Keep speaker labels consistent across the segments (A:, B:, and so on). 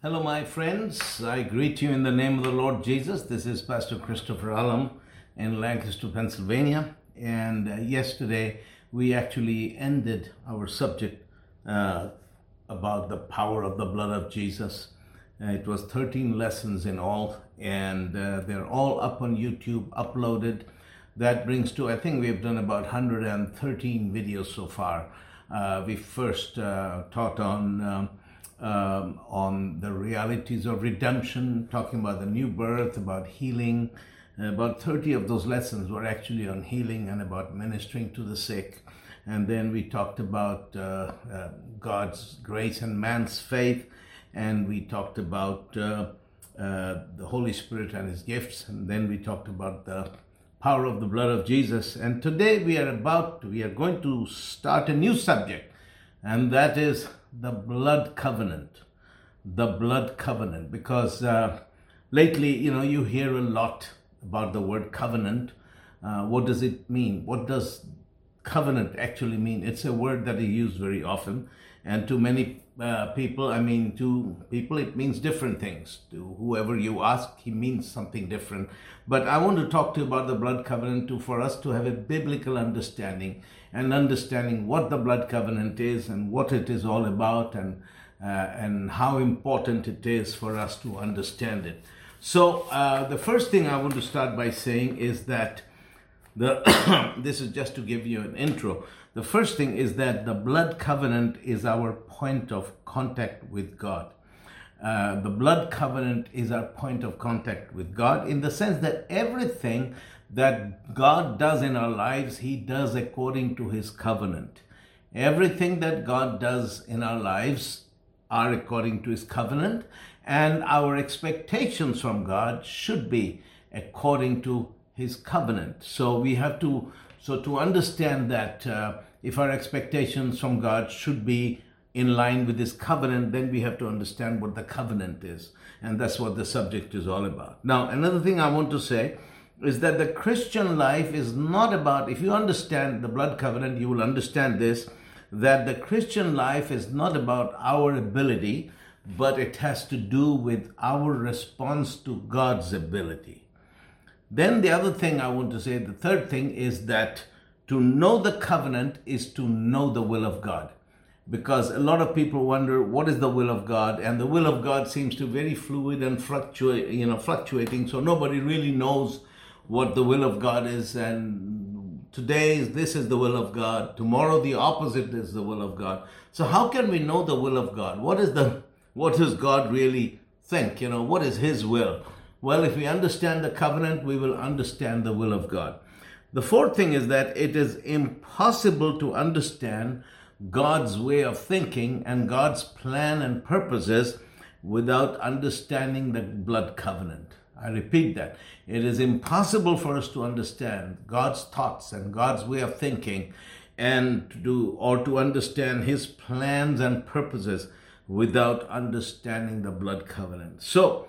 A: Hello, my friends. I greet you in the name of the Lord Jesus. This is Pastor Christopher Alam in Lancaster, Pennsylvania. And uh, yesterday we actually ended our subject uh, about the power of the blood of Jesus. Uh, it was 13 lessons in all, and uh, they're all up on YouTube, uploaded. That brings to, I think we've done about 113 videos so far. Uh, we first uh, taught on. Um, um, on the realities of redemption, talking about the new birth, about healing. About 30 of those lessons were actually on healing and about ministering to the sick. And then we talked about uh, uh, God's grace and man's faith. And we talked about uh, uh the Holy Spirit and his gifts. And then we talked about the power of the blood of Jesus. And today we are about, we are going to start a new subject. And that is the blood covenant. The blood covenant. Because uh, lately, you know, you hear a lot about the word covenant. Uh, what does it mean? What does covenant actually mean? It's a word that is used very often. And to many uh, people, I mean, to people, it means different things. To whoever you ask, he means something different. But I want to talk to you about the blood covenant to, for us to have a biblical understanding and understanding what the blood covenant is and what it is all about and, uh, and how important it is for us to understand it. So, uh, the first thing I want to start by saying is that the this is just to give you an intro. The first thing is that the blood covenant is our point of contact with God. Uh, the blood covenant is our point of contact with God in the sense that everything that God does in our lives, He does according to His covenant. Everything that God does in our lives are according to His covenant, and our expectations from God should be according to His covenant. So we have to, so to understand that uh, if our expectations from God should be in line with His covenant, then we have to understand what the covenant is. And that's what the subject is all about. Now, another thing I want to say is that the Christian life is not about, if you understand the blood covenant, you will understand this, that the Christian life is not about our ability, but it has to do with our response to God's ability. Then the other thing I want to say, the third thing is that to know the covenant is to know the will of God. Because a lot of people wonder what is the will of God, and the will of God seems to be very fluid and fluctuate, you know, fluctuating. So nobody really knows what the will of God is, and today this is the will of God, tomorrow the opposite is the will of God. So how can we know the will of God? What is the what does God really think? You know, what is his will? Well, if we understand the covenant, we will understand the will of God. The fourth thing is that it is impossible to understand God's way of thinking and God's plan and purposes without understanding the blood covenant. I repeat that. It is impossible for us to understand God's thoughts and God's way of thinking and to do or to understand his plans and purposes without understanding the blood covenant. So,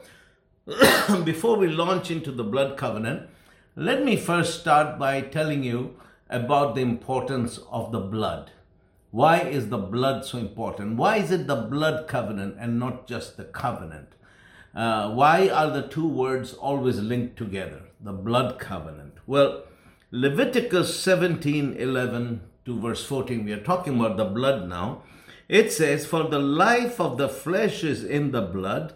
A: before we launch into the blood covenant, let me first start by telling you about the importance of the blood. Why is the blood so important? Why is it the blood covenant and not just the covenant? Uh, why are the two words always linked together? The blood covenant. Well, Leviticus 17 11 to verse 14, we are talking about the blood now. It says, For the life of the flesh is in the blood,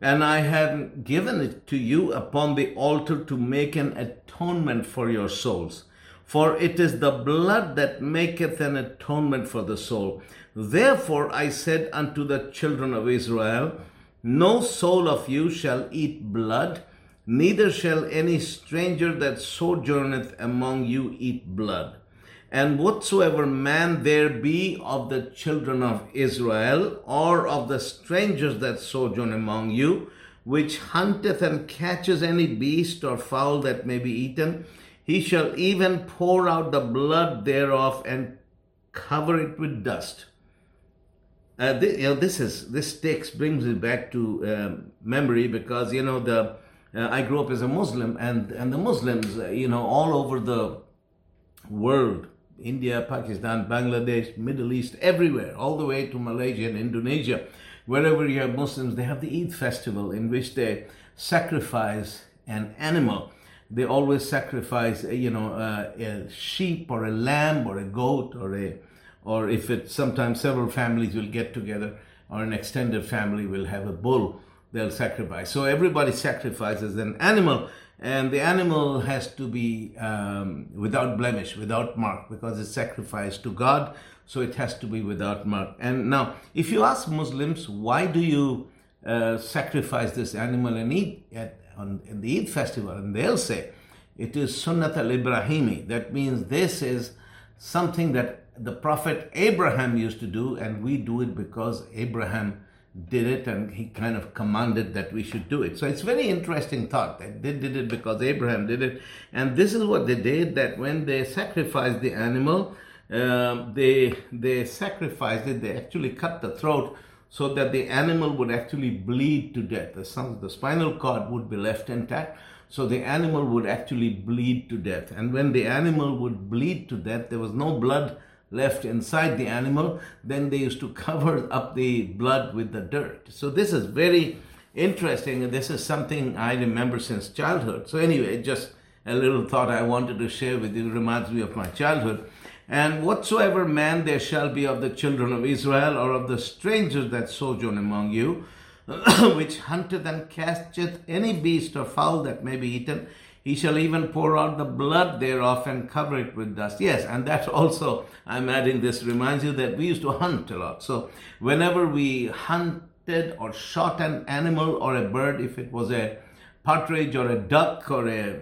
A: and I have given it to you upon the altar to make an atonement for your souls. For it is the blood that maketh an atonement for the soul. Therefore I said unto the children of Israel, no soul of you shall eat blood, neither shall any stranger that sojourneth among you eat blood. And whatsoever man there be of the children of Israel, or of the strangers that sojourn among you, which hunteth and catches any beast or fowl that may be eaten, he shall even pour out the blood thereof and cover it with dust. Uh, this, you know, this is this takes brings me back to um, memory because you know the uh, I grew up as a Muslim and and the Muslims uh, you know all over the world, India, Pakistan, Bangladesh, Middle East, everywhere, all the way to Malaysia and Indonesia. wherever you have Muslims, they have the Eid festival in which they sacrifice an animal. They always sacrifice, you know, uh, a sheep or a lamb or a goat or a, or if it sometimes several families will get together or an extended family will have a bull they'll sacrifice. So everybody sacrifices an animal, and the animal has to be um, without blemish, without mark, because it's sacrificed to God. So it has to be without mark. And now, if you ask Muslims, why do you uh, sacrifice this animal and eat at on in the Eid festival? And they'll say, it is Sunnat al Ibrahimi. That means this is something that the Prophet Abraham used to do, and we do it because Abraham did it and he kind of commanded that we should do it. So it's very interesting thought that they did it because Abraham did it. And this is what they did that when they sacrificed the animal, uh, they, they sacrificed it, they actually cut the throat so that the animal would actually bleed to death. The, some, the spinal cord would be left intact. So the animal would actually bleed to death. And when the animal would bleed to death, there was no blood left inside the animal, then they used to cover up the blood with the dirt. So this is very interesting, this is something I remember since childhood. So anyway, just a little thought I wanted to share with you reminds me of my childhood. And whatsoever man there shall be of the children of Israel or of the strangers that sojourn among you, which hunteth and catcheth any beast or fowl that may be eaten, he shall even pour out the blood thereof and cover it with dust. Yes, and that also, I'm adding this, reminds you that we used to hunt a lot. So whenever we hunted or shot an animal or a bird, if it was a partridge or a duck or a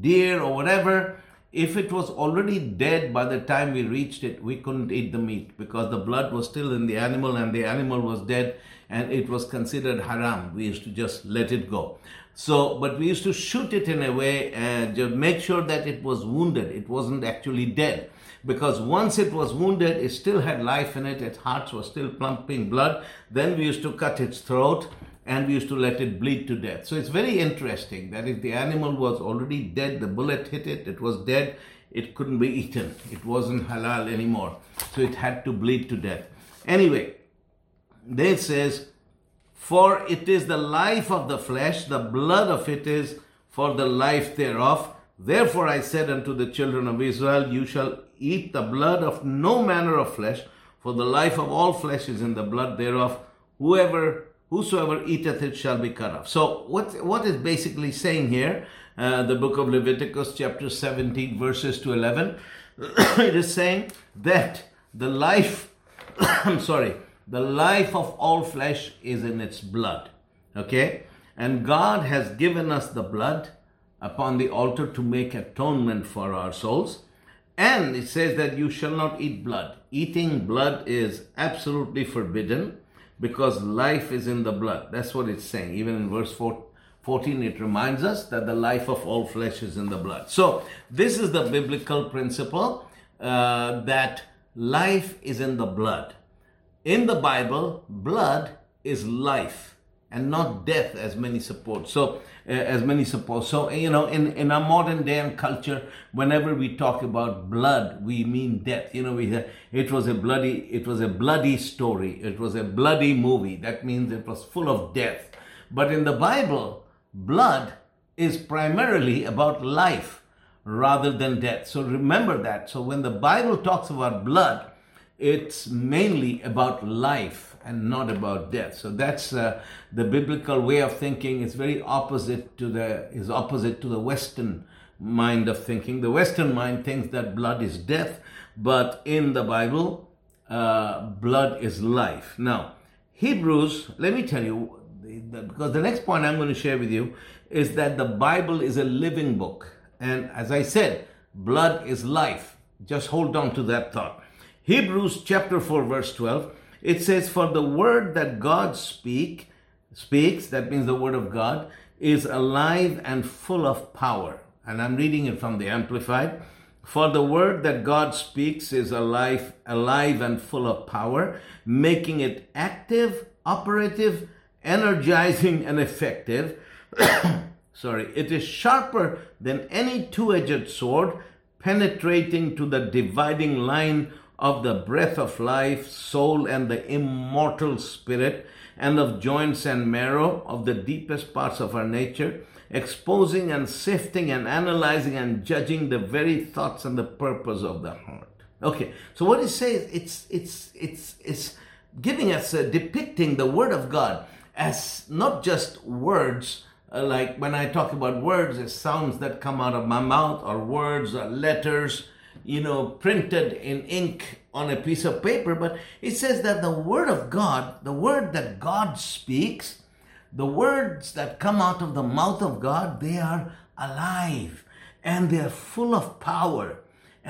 A: deer or whatever, if it was already dead by the time we reached it, we couldn't eat the meat because the blood was still in the animal and the animal was dead and it was considered haram. We used to just let it go. So, but we used to shoot it in a way uh, and just make sure that it was wounded. It wasn't actually dead. Because once it was wounded, it still had life in it. Its heart was still pumping blood. Then we used to cut its throat and we used to let it bleed to death. So it's very interesting that if the animal was already dead, the bullet hit it, it was dead, it couldn't be eaten. It wasn't halal anymore. So it had to bleed to death. Anyway, then it says, for it is the life of the flesh, the blood of it is for the life thereof. Therefore I said unto the children of Israel, You shall eat the blood of no manner of flesh, for the life of all flesh is in the blood thereof. Whoever, whosoever eateth it shall be cut off. So what, what is basically saying here, uh, the book of Leviticus chapter 17 verses to 11, it is saying that the life, I'm sorry, the life of all flesh is in its blood. Okay? And God has given us the blood upon the altar to make atonement for our souls. And it says that you shall not eat blood. Eating blood is absolutely forbidden because life is in the blood. That's what it's saying. Even in verse 14, it reminds us that the life of all flesh is in the blood. So, this is the biblical principle uh, that life is in the blood in the Bible, blood is life and not death, as many support. So, uh, as many suppose. So, you know, in, in our modern day and culture, whenever we talk about blood, we mean death. You know, we it was a bloody, it was a bloody story. It was a bloody movie. That means it was full of death. But in the Bible, blood is primarily about life rather than death. So remember that. So when the Bible talks about blood, it's mainly about life and not about death. So that's uh, the biblical way of thinking. It's very opposite to the is opposite to the Western mind of thinking. The Western mind thinks that blood is death, but in the Bible, uh, blood is life. Now, Hebrews. Let me tell you, because the next point I'm going to share with you is that the Bible is a living book, and as I said, blood is life. Just hold on to that thought. Hebrews chapter 4 verse 12, it says, For the word that God speak, speaks, that means the word of God, is alive and full of power. And I'm reading it from the Amplified. For the word that God speaks is alive, alive and full of power, making it active, operative, energizing, and effective. Sorry, it is sharper than any two edged sword, penetrating to the dividing line of the breath of life, soul, and the immortal spirit, and of joints and marrow, of the deepest parts of our nature, exposing and sifting and analyzing and judging the very thoughts and the purpose of the heart. Okay, so what he says, it's it's it's it's giving us uh, depicting the word of God as not just words. Uh, like when I talk about words, it's sounds that come out of my mouth, or words, or letters, you know, printed in ink on a piece of paper. But it says that the word of God, the word that God speaks, the words that come out of the mouth of God, they are alive and they are full of power.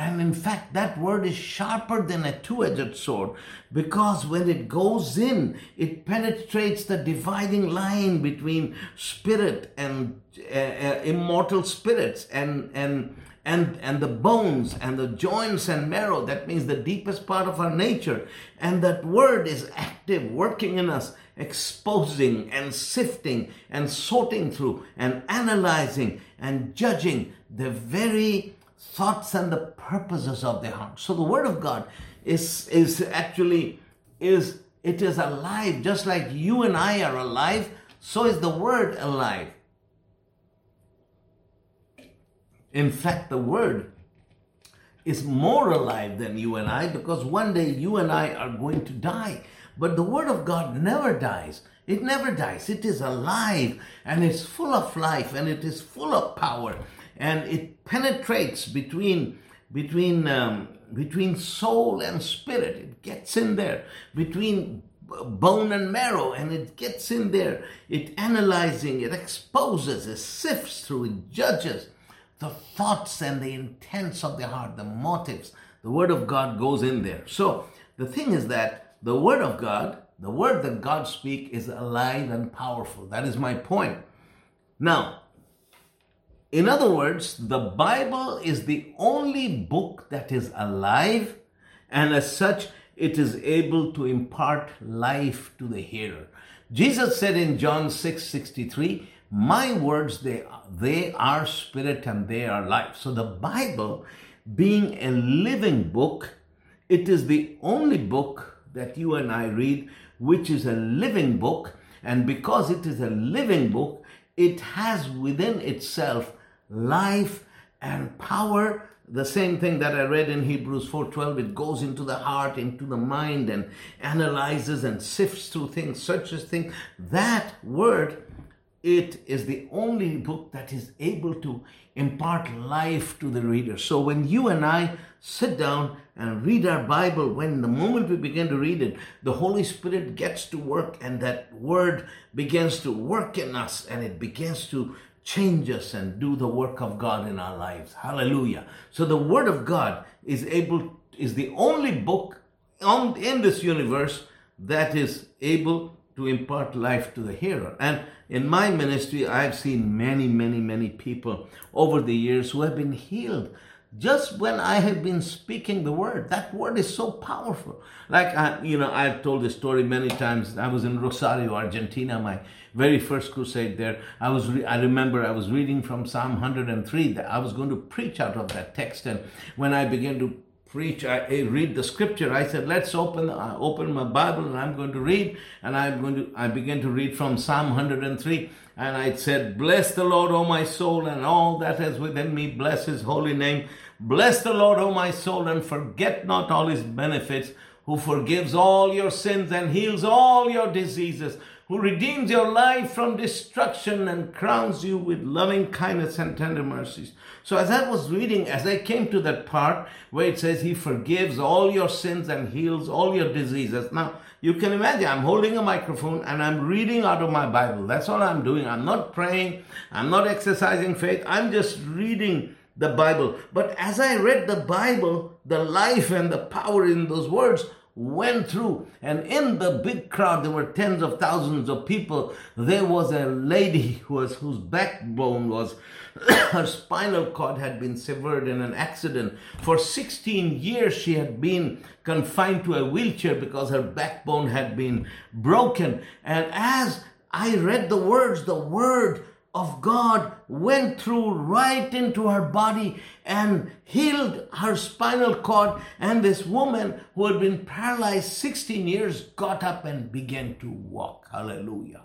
A: And in fact, that word is sharper than a two edged sword because when it goes in, it penetrates the dividing line between spirit and uh, uh, immortal spirits and, and, and, and the bones and the joints and marrow. That means the deepest part of our nature. And that word is active, working in us, exposing and sifting and sorting through and analyzing and judging the very thoughts and the purposes of the heart. So the word of God is is actually is it is alive just like you and I are alive, so is the word alive. In fact, the word is more alive than you and I because one day you and I are going to die. But the word of God never dies. It never dies. It is alive and it's full of life and it is full of power and it penetrates between between um, between soul and spirit. It gets in there between bone and marrow, and it gets in there. It analyzing, it exposes, it sifts through, it judges the thoughts and the intents of the heart, the motives. The word of God goes in there. So the thing is that the word of God, the word that God speaks, is alive and powerful. That is my point. Now, in other words, the Bible is the only book that is alive, and as such, it is able to impart life to the hearer. Jesus said in John 6 63, My words, they, they are spirit and they are life. So the Bible, being a living book, it is the only book that you and I read, which is a living book. And because it is a living book, it has within itself life and power the same thing that i read in hebrews 4.12 it goes into the heart into the mind and analyzes and sifts through things searches things that word it is the only book that is able to impart life to the reader. So when you and I sit down and read our Bible, when the moment we begin to read it, the Holy Spirit gets to work and that word begins to work in us and it begins to change us and do the work of God in our lives. Hallelujah. So the Word of God is able, is the only book on, in this universe that is able to impart life to the hearer. And in my ministry, I've seen many, many, many people over the years who have been healed just when I have been speaking the word. That word is so powerful. Like, I, you know, I've told this story many times. I was in Rosario, Argentina, my very first crusade there. I was, re- I remember I was reading from Psalm 103 that I was going to preach out of that text. And when I began to preach, I, I read the scripture, I said, let's open, I open my Bible and I'm going to read. And I'm going to, I began to read from Psalm 103. And I said, Bless the Lord, O my soul, and all that is within me. Bless his holy name. Bless the Lord, O my soul, and forget not all his benefits, who forgives all your sins and heals all your diseases, who redeems your life from destruction and crowns you with loving kindness and tender mercies. So, as I was reading, as I came to that part where it says, He forgives all your sins and heals all your diseases. Now, you can imagine I'm holding a microphone and I'm reading out of my Bible. That's all I'm doing. I'm not praying, I'm not exercising faith, I'm just reading the Bible. But as I read the Bible, the life and the power in those words went through. And in the big crowd, there were tens of thousands of people. There was a lady who was, whose backbone was, her spinal cord had been severed in an accident. For 16 years, she had been confined to a wheelchair because her backbone had been broken. And as I read the words, the word of God went through right into her body and healed her spinal cord. And this woman who had been paralyzed 16 years got up and began to walk. Hallelujah.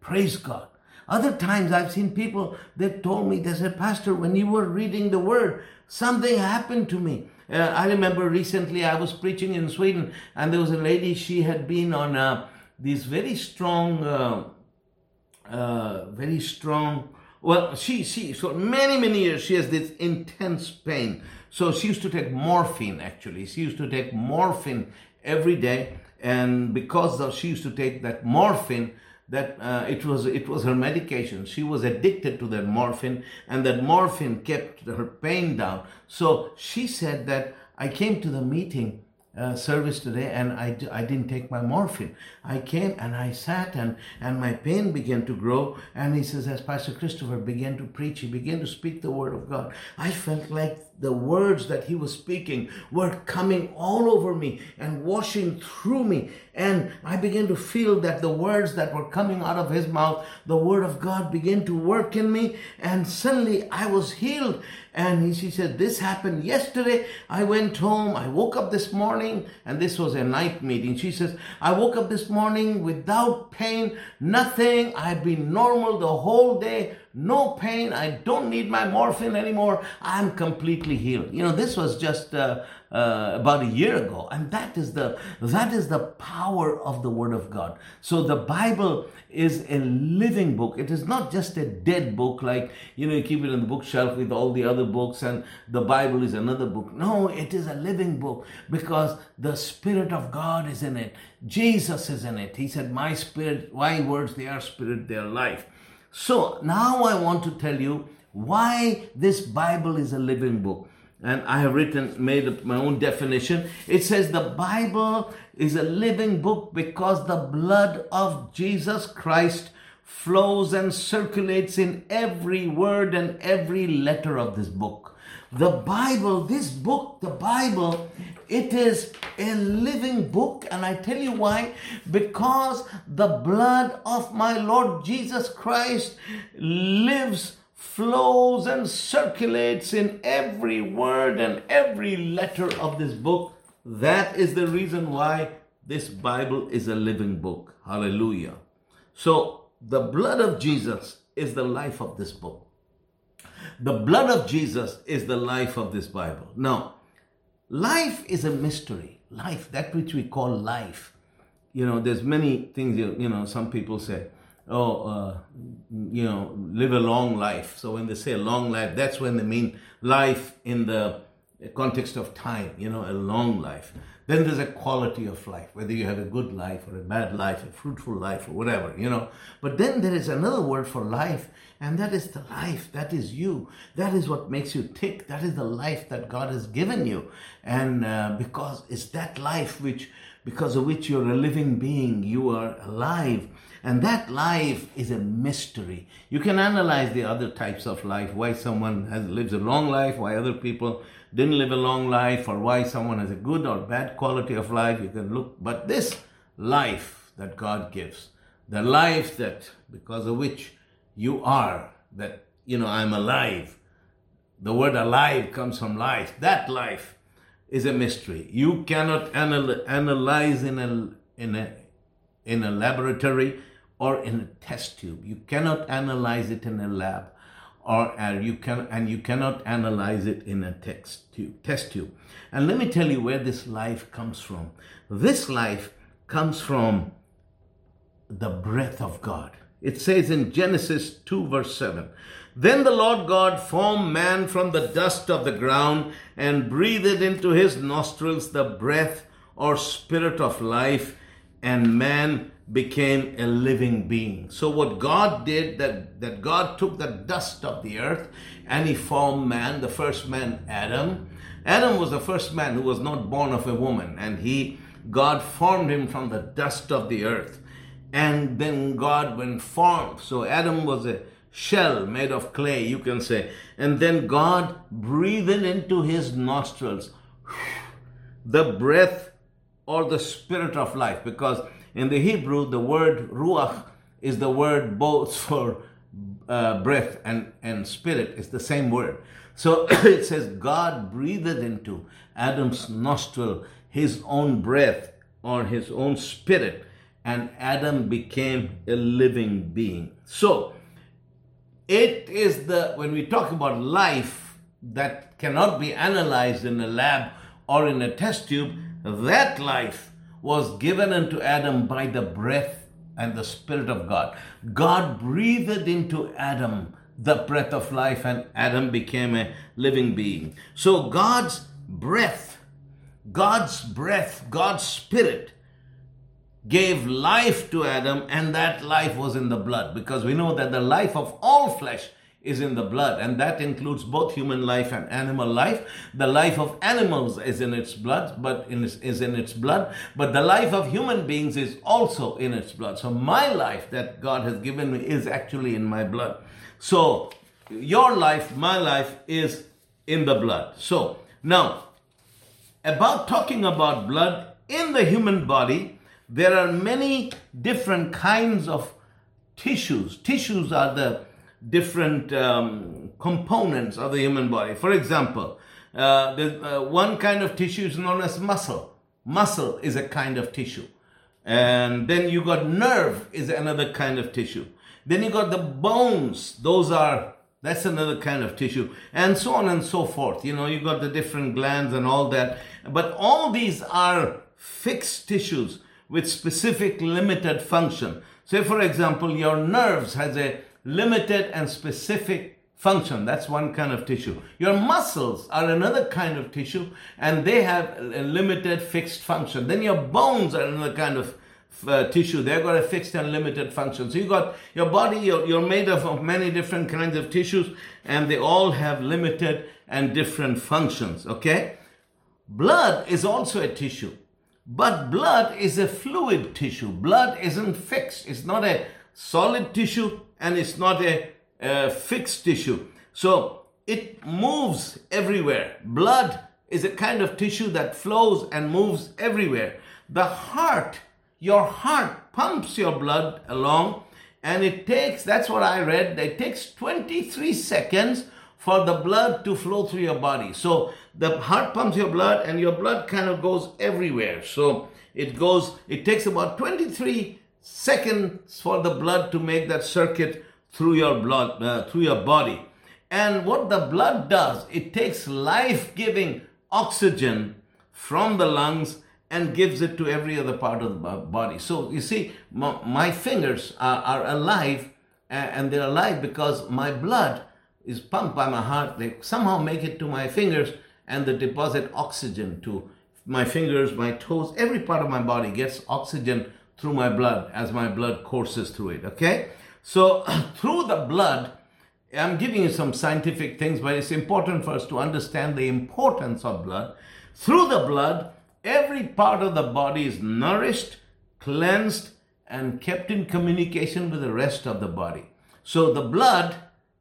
A: Praise God. Other times I've seen people that told me, they said, Pastor, when you were reading the word, something happened to me. Uh, I remember recently I was preaching in Sweden and there was a lady, she had been on uh, these very strong, uh, uh, very strong, well, she, she, so many, many years she has this intense pain. So she used to take morphine actually. She used to take morphine every day. And because of, she used to take that morphine, that uh, it was it was her medication. She was addicted to that morphine, and that morphine kept her pain down. So she said that I came to the meeting uh, service today and I, I didn't take my morphine. I came and I sat and, and my pain began to grow. And he says, as Pastor Christopher began to preach, he began to speak the word of God. I felt like the words that he was speaking were coming all over me and washing through me. And I began to feel that the words that were coming out of his mouth, the word of God began to work in me. And suddenly I was healed. And he said, This happened yesterday. I went home. I woke up this morning, and this was a night meeting. She says, I woke up this morning without pain, nothing. I've been normal the whole day no pain. I don't need my morphine anymore. I'm completely healed. You know, this was just uh, uh, about a year ago, and that is the that is the power of the Word of God. So the Bible is a living book. It is not just a dead book, like you know, you keep it in the bookshelf with all the other books, and the Bible is another book. No, it is a living book because the Spirit of God is in it. Jesus is in it. He said, "My spirit, my words, they are spirit, they are life." So now I want to tell you why this Bible is a living book. And I have written, made my own definition. It says the Bible is a living book because the blood of Jesus Christ flows and circulates in every word and every letter of this book. The Bible, this book, the Bible, it is a living book, and I tell you why. Because the blood of my Lord Jesus Christ lives, flows, and circulates in every word and every letter of this book. That is the reason why this Bible is a living book. Hallelujah. So, the blood of Jesus is the life of this book. The blood of Jesus is the life of this Bible. Now, life is a mystery. Life, that which we call life. You know, there's many things, you know, some people say, oh, uh, you know, live a long life. So when they say long life, that's when they mean life in the context of time, you know, a long life. Then there's a quality of life, whether you have a good life or a bad life, a fruitful life or whatever, you know. But then there is another word for life, and that is the life. That is you. That is what makes you tick. That is the life that God has given you. And uh, because it's that life which, because of which you're a living being, you are alive. And that life is a mystery. You can analyze the other types of life, why someone has lives a long life, why other people didn't live a long life, or why someone has a good or bad quality of life. You can look, but this life that God gives, the life that because of which you are, that, you know, I'm alive. The word alive comes from life. That life is a mystery. You cannot anal- analyze in a, in, a, in a laboratory or in a test tube. You cannot analyze it in a lab or uh, you can and you cannot analyze it in a text tube, test tube. And let me tell you where this life comes from. This life comes from the breath of God. It says in Genesis 2, verse 7 Then the Lord God formed man from the dust of the ground and breathed into his nostrils the breath or spirit of life, and man became a living being. So what God did that that God took the dust of the earth and he formed man, the first man Adam. Adam was the first man who was not born of a woman and he God formed him from the dust of the earth and then God went formed. So Adam was a shell made of clay, you can say. And then God breathed into his nostrils the breath or the spirit of life. Because in the Hebrew, the word ruach is the word both for uh, breath and, and spirit It's the same word. So it says God breathed into Adam's nostril his own breath or his own spirit, and Adam became a living being. So it is the, when we talk about life that cannot be analyzed in a lab or in a test tube, that life was given unto Adam by the breath and the Spirit of God. God breathed into Adam the breath of life, and Adam became a living being. So God's breath, God's breath, God's Spirit gave life to Adam, and that life was in the blood because we know that the life of all flesh is in the blood, and that includes both human life and animal life. The life of animals is in its blood, but in, is in its blood, but the life of human beings is also in its blood. So my life that God has given me is actually in my blood. So your life, my life is in the blood. So now, about talking about blood in the human body, there are many different kinds of tissues. Tissues are the different um, components of the human body. For example, uh, uh, one kind of tissue is known as muscle. Muscle is a kind of tissue. And then you got nerve is another kind of tissue. Then you got the bones. Those are that's another kind of tissue, and so on and so forth. You know, you got the different glands and all that. But all these are fixed tissues with specific limited function. Say, for example, your nerves has a limited and specific function. That's one kind of tissue. Your muscles are another kind of tissue and they have a limited fixed function. Then your bones are another kind of uh, tissue. They've got a fixed and limited function. So you got your body, you're, you're made of, of many different kinds of tissues and they all have limited and different functions. Okay? Blood is also a tissue. But blood is a fluid tissue. Blood isn't fixed. It's not a solid tissue and it's not a, a fixed tissue. So it moves everywhere. Blood is a kind of tissue that flows and moves everywhere. The heart, your heart pumps your blood along and it takes, that's what I read, it takes 23 seconds for the blood to flow through your body. So the heart pumps your blood and your blood kind of goes everywhere. So it goes, it takes about 23 seconds for the blood to make that circuit through your blood, uh, through your body. And what the blood does, it takes life giving oxygen from the lungs and gives it to every other part of the body. So you see, my, my fingers are, are alive and they're alive because my blood is pumped by my heart. They somehow make it to my fingers and they deposit oxygen to my fingers, my toes, every part of my body gets oxygen through my blood as my blood courses through it. Okay? So, through the blood, I'm giving you some scientific things, but it's important for us to understand the importance of blood. Through the blood, every part of the body is nourished, cleansed, and kept in communication with the rest of the body. So, the blood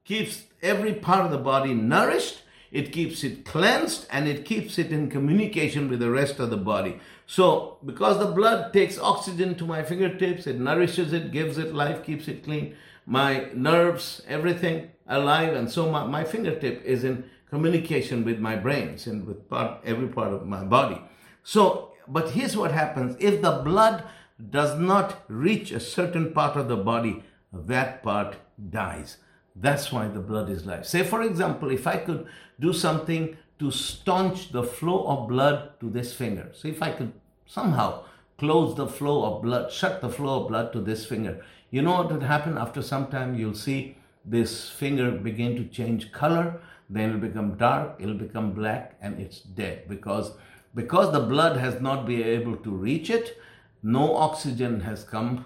A: keeps every part of the body nourished, it keeps it cleansed, and it keeps it in communication with the rest of the body. So, because the blood takes oxygen to my fingertips, it nourishes it, gives it life, keeps it clean. My nerves, everything alive, and so my, my fingertip is in communication with my brains and with part, every part of my body. So, but here's what happens if the blood does not reach a certain part of the body, that part dies. That's why the blood is life. Say, for example, if I could do something to staunch the flow of blood to this finger. So if I could somehow close the flow of blood, shut the flow of blood to this finger, you know what would happen after some time? You'll see this finger begin to change color, then it'll become dark, it'll become black, and it's dead because because the blood has not been able to reach it, no oxygen has come,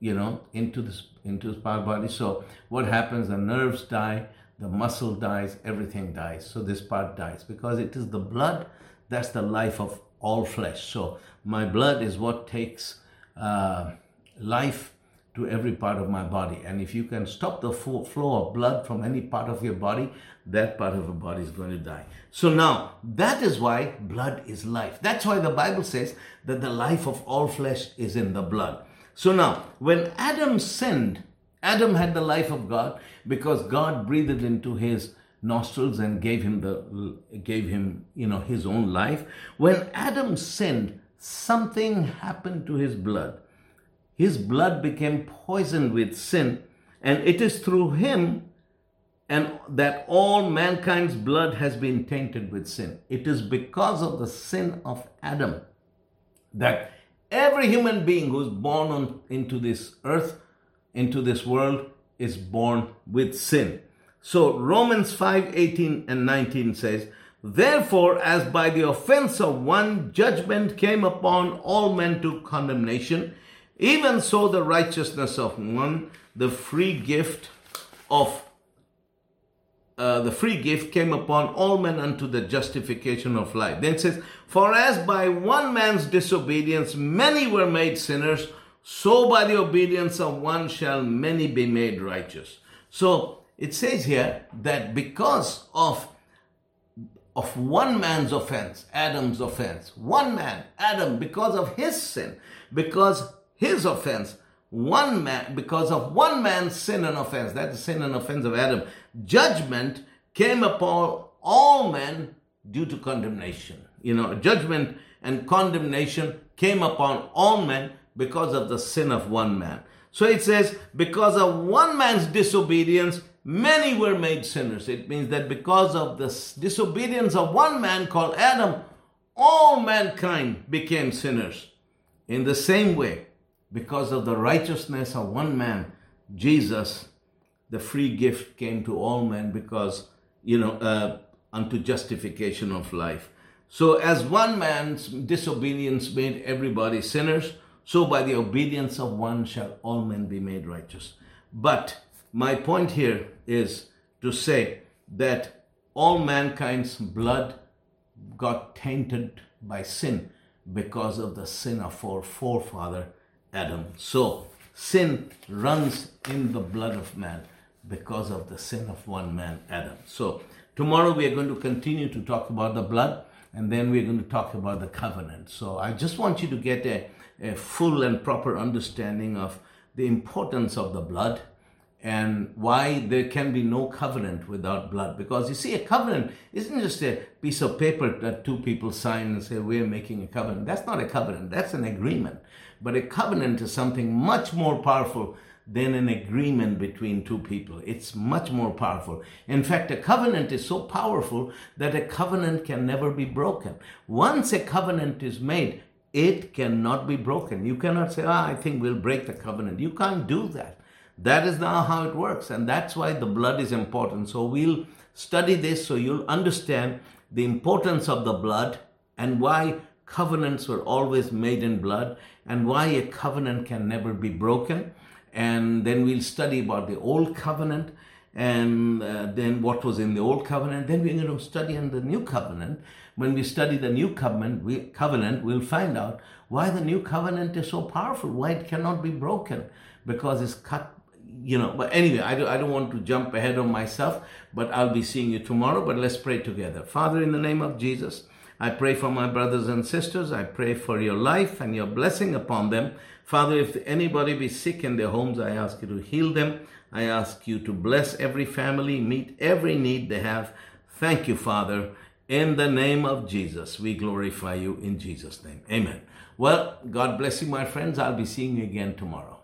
A: you know, into this into his body. So what happens? The nerves die, the muscle dies, everything dies. So this part dies because it is the blood that's the life of all flesh. So my blood is what takes uh, life to every part of my body. And if you can stop the flow of blood from any part of your body, that part of your body is going to die. So now, that is why blood is life. That's why the Bible says that the life of all flesh is in the blood. So now, when Adam sinned, Adam had the life of God because God breathed into his nostrils and gave him the gave him you know his own life. When adam sinned something happened to his blood. His blood became poisoned with sin and it is through him and that all mankind's blood has been tainted with sin. It is because of the sin of adam that every human being who's born on, into this earth into this world is born with sin. So Romans 5 18 and 19 says, Therefore, as by the offense of one judgment came upon all men to condemnation, even so the righteousness of one, the free gift of uh, the free gift came upon all men unto the justification of life. Then it says, For as by one man's disobedience many were made sinners, so by the obedience of one shall many be made righteous. So it says here that because of of one man's offense, Adam's offense, one man, Adam, because of his sin, because his offense, one man, because of one man's sin and offense, that's the sin and offense of Adam, judgment came upon all men due to condemnation. You know, judgment and condemnation came upon all men because of the sin of one man. So it says, because of one man's disobedience, many were made sinners. It means that because of the disobedience of one man called Adam, all mankind became sinners. In the same way, because of the righteousness of one man, Jesus, the free gift came to all men because, you know, uh, unto justification of life. So, as one man's disobedience made everybody sinners, so by the obedience of one shall all men be made righteous. But my point here is to say that all mankind's blood got tainted by sin because of the sin of our forefather Adam. So, sin runs in the blood of man because of the sin of one man, Adam. So, tomorrow we are going to continue to talk about the blood and then we're going to talk about the covenant. So, I just want you to get a, a full and proper understanding of the importance of the blood and why there can be no covenant without blood. Because you see, a covenant isn't just a piece of paper that two people sign and say, We're making a covenant. That's not a covenant, that's an agreement. But a covenant is something much more powerful than an agreement between two people. It's much more powerful. In fact, a covenant is so powerful that a covenant can never be broken. Once a covenant is made, it cannot be broken. You cannot say, ah, I think we'll break the covenant. You can't do that. That is now how it works. And that's why the blood is important. So we'll study this so you'll understand the importance of the blood and why covenants were always made in blood and why a covenant can never be broken. And then we'll study about the old covenant and uh, then what was in the old covenant. Then we're going to study in the new covenant. When we study the new covenant, we, covenant, we'll find out why the new covenant is so powerful, why it cannot be broken, because it's cut you know, but anyway, I, do, I don't want to jump ahead of myself, but I'll be seeing you tomorrow. But let's pray together. Father, in the name of Jesus, I pray for my brothers and sisters. I pray for your life and your blessing upon them. Father, if anybody be sick in their homes, I ask you to heal them. I ask you to bless every family, meet every need they have. Thank you, Father. In the name of Jesus, we glorify you in Jesus' name. Amen. Well, God bless you, my friends. I'll be seeing you again tomorrow.